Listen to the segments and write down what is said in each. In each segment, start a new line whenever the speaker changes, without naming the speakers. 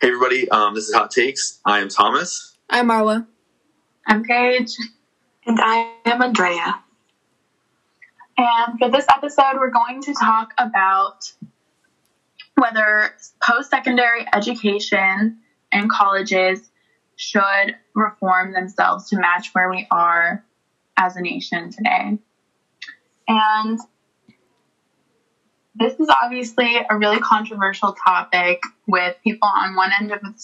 Hey, everybody. Um, this is Hot Takes. I am Thomas.
I'm Marwa.
I'm Paige.
And I am Andrea.
And for this episode, we're going to talk about whether post secondary education and colleges should reform themselves to match where we are as a nation today. And this is obviously a really controversial topic with people on one end of the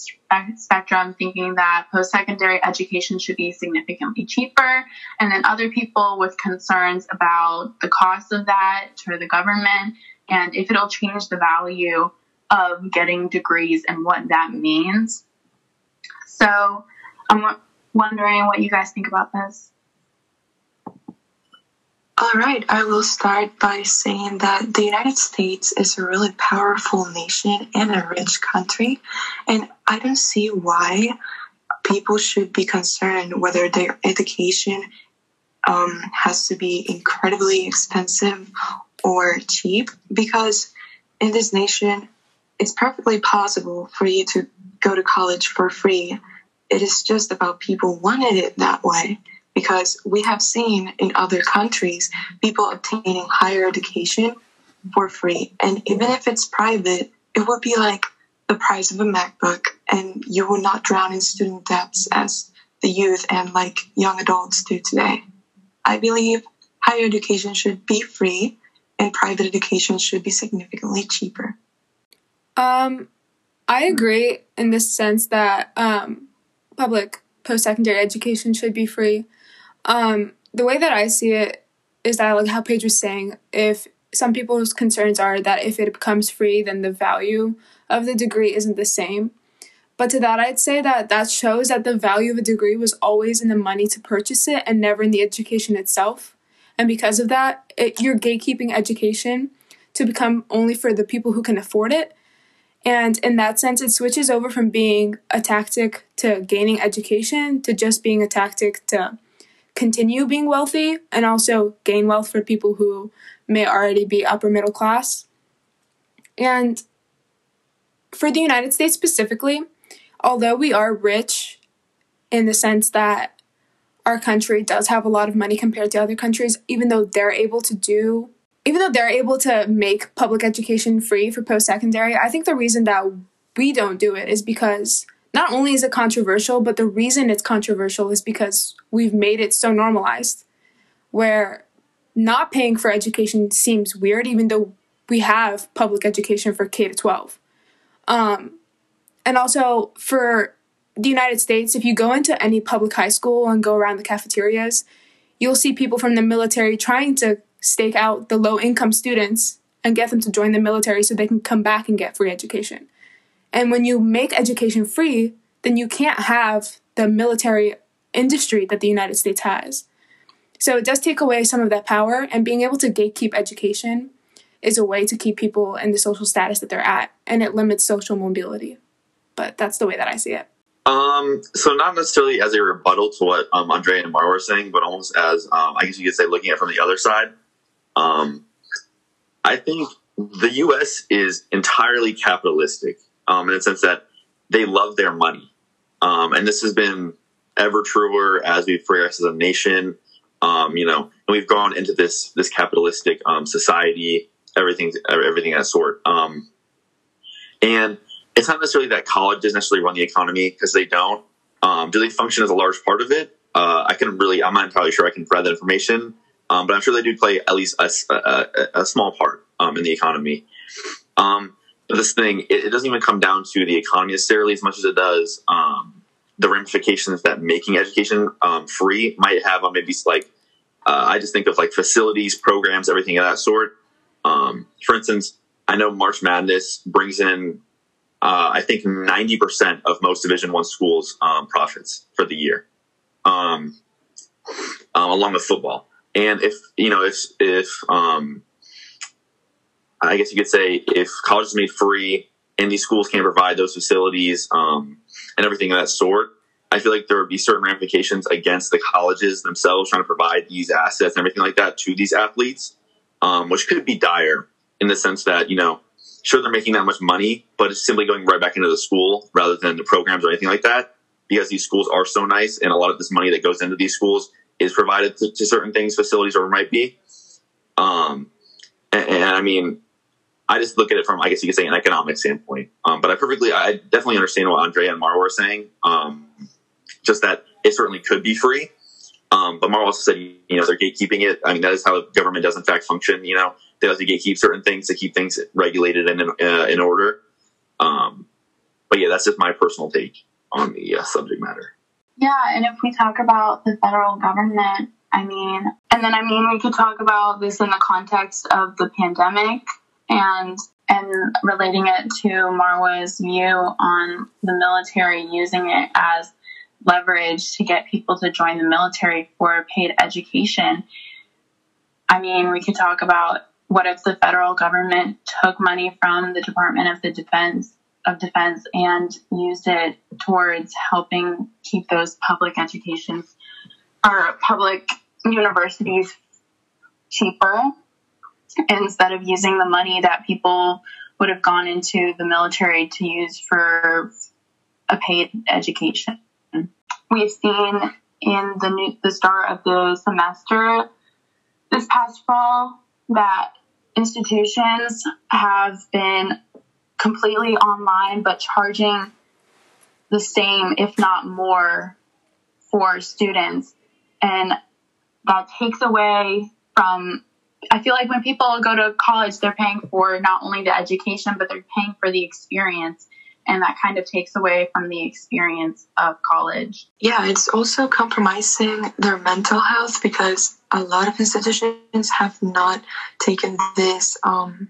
spectrum thinking that post secondary education should be significantly cheaper, and then other people with concerns about the cost of that to the government and if it'll change the value of getting degrees and what that means. So I'm wondering what you guys think about this.
All right, I will start by saying that the United States is a really powerful nation and a rich country, and I don't see why people should be concerned whether their education um, has to be incredibly expensive or cheap, because in this nation, it's perfectly possible for you to go to college for free. It is just about people wanted it that way because we have seen in other countries people obtaining higher education for free. And even if it's private, it would be like the price of a MacBook, and you will not drown in student debts as the youth and like young adults do today. I believe higher education should be free and private education should be significantly cheaper.
Um, I agree in the sense that um, public post secondary education should be free. Um, the way that I see it is that, like how Paige was saying, if some people's concerns are that if it becomes free, then the value of the degree isn't the same. But to that, I'd say that that shows that the value of a degree was always in the money to purchase it and never in the education itself. And because of that, it, you're gatekeeping education to become only for the people who can afford it. And in that sense, it switches over from being a tactic to gaining education to just being a tactic to continue being wealthy and also gain wealth for people who may already be upper middle class. And for the United States specifically, although we are rich in the sense that our country does have a lot of money compared to other countries, even though they're able to do, even though they're able to make public education free for post secondary, I think the reason that we don't do it is because not only is it controversial, but the reason it's controversial is because we've made it so normalized where not paying for education seems weird, even though we have public education for K to 12. Um, and also for the United States, if you go into any public high school and go around the cafeterias, you'll see people from the military trying to stake out the low income students and get them to join the military so they can come back and get free education. And when you make education free, then you can't have the military industry that the United States has. So it does take away some of that power, and being able to gatekeep education is a way to keep people in the social status that they're at, and it limits social mobility. But that's the way that I see it.
Um, so not necessarily as a rebuttal to what um, Andrea and Mar were saying, but almost as um, I guess you could say looking at it from the other side. Um, I think the U.S. is entirely capitalistic um, in the sense that they love their money. Um, and this has been ever truer as we've progressed as a nation. Um, you know, and we've gone into this this capitalistic um, society, everything everything that sort. Um, and it's not necessarily that colleges necessarily run the economy because they don't. Um, do they function as a large part of it? Uh, I can really, I'm not entirely sure I can provide that information, um, but I'm sure they do play at least a, a, a small part in the economy. Um, this thing, it, it, doesn't even come down to the economy necessarily as much as it does um, the ramifications that making education um, free might have on maybe like uh, I just think of like facilities, programs, everything of that sort. Um, for instance, I know March Madness brings in uh, I think ninety percent of most Division One schools um, profits for the year, um, um, along with football. And if you know if if I guess you could say if college is made free and these schools can't provide those facilities um, and everything of that sort, I feel like there would be certain ramifications against the colleges themselves trying to provide these assets and everything like that to these athletes, um, which could be dire in the sense that, you know, sure they're making that much money, but it's simply going right back into the school rather than the programs or anything like that. Because these schools are so nice, and a lot of this money that goes into these schools is provided to, to certain things, facilities, or might be. Um, and, and, I mean, I just look at it from, I guess you could say, an economic standpoint. Um, but I perfectly, I definitely understand what Andrea and Marwa are saying. Um, just that it certainly could be free. Um, but Marwa also said, you know, they're gatekeeping it. I mean, that is how government does in fact function. You know, they like to gatekeep certain things to keep things regulated and in, uh, in order. Um, but yeah, that's just my personal take on the uh, subject matter.
Yeah, and if we talk about the federal government, I mean, and then I mean, we could talk about this in the context of the pandemic and and relating it to Marwa's view on the military using it as leverage to get people to join the military for paid education. I mean, we could talk about what if the federal government took money from the Department of the Defense of Defense and used it towards helping keep those public educations or public universities cheaper instead of using the money that people would have gone into the military to use for a paid education. We've seen in the new, the start of the semester this past fall that institutions have been completely online but charging the same if not more for students and that takes away from I feel like when people go to college they're paying for not only the education but they're paying for the experience and that kind of takes away from the experience of college.
Yeah, it's also compromising their mental health because a lot of institutions have not taken this um,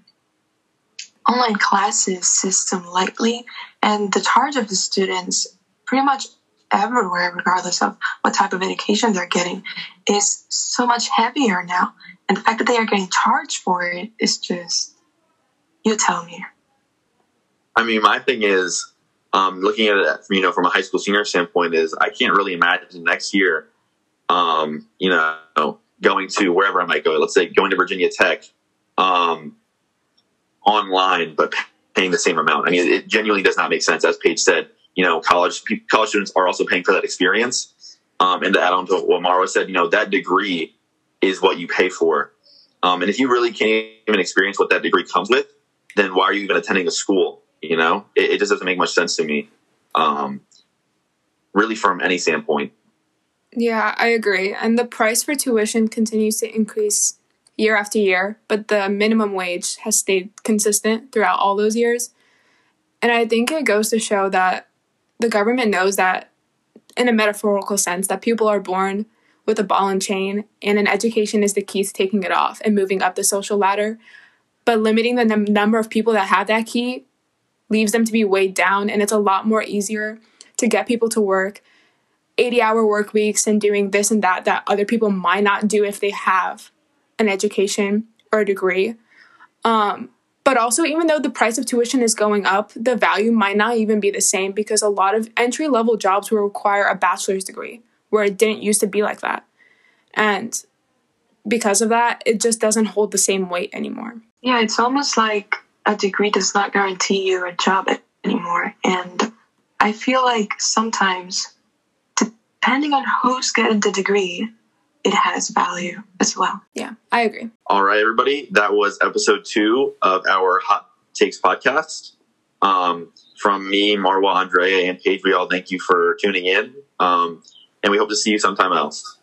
online classes system lightly, and the charge of the students pretty much everywhere, regardless of what type of education they're getting, is so much heavier now. And the fact that they are getting charged for it is just, you tell me.
I mean, my thing is, um, looking at it, you know, from a high school senior standpoint, is I can't really imagine next year, um, you know, going to wherever I might go. Let's say going to Virginia Tech, um, online, but paying the same amount. I mean, it genuinely does not make sense. As Paige said, you know, college college students are also paying for that experience. Um, and to add on to what Marwa said, you know, that degree is what you pay for. Um, and if you really can't even experience what that degree comes with, then why are you even attending a school? You know, it, it just doesn't make much sense to me. Um, really, from any standpoint.
Yeah, I agree. And the price for tuition continues to increase year after year, but the minimum wage has stayed consistent throughout all those years. And I think it goes to show that the government knows that, in a metaphorical sense, that people are born with a ball and chain, and an education is the key to taking it off and moving up the social ladder. But limiting the num- number of people that have that key leaves them to be weighed down and it's a lot more easier to get people to work 80 hour work weeks and doing this and that that other people might not do if they have an education or a degree um, but also even though the price of tuition is going up the value might not even be the same because a lot of entry level jobs will require a bachelor's degree where it didn't used to be like that and because of that it just doesn't hold the same weight anymore
yeah it's almost like a degree does not guarantee you a job anymore. And I feel like sometimes, depending on who's getting the degree, it has value as well.
Yeah, I agree.
All right, everybody. That was episode two of our Hot Takes podcast. Um, from me, Marwa, Andrea, and Paige, we all thank you for tuning in. Um, and we hope to see you sometime else.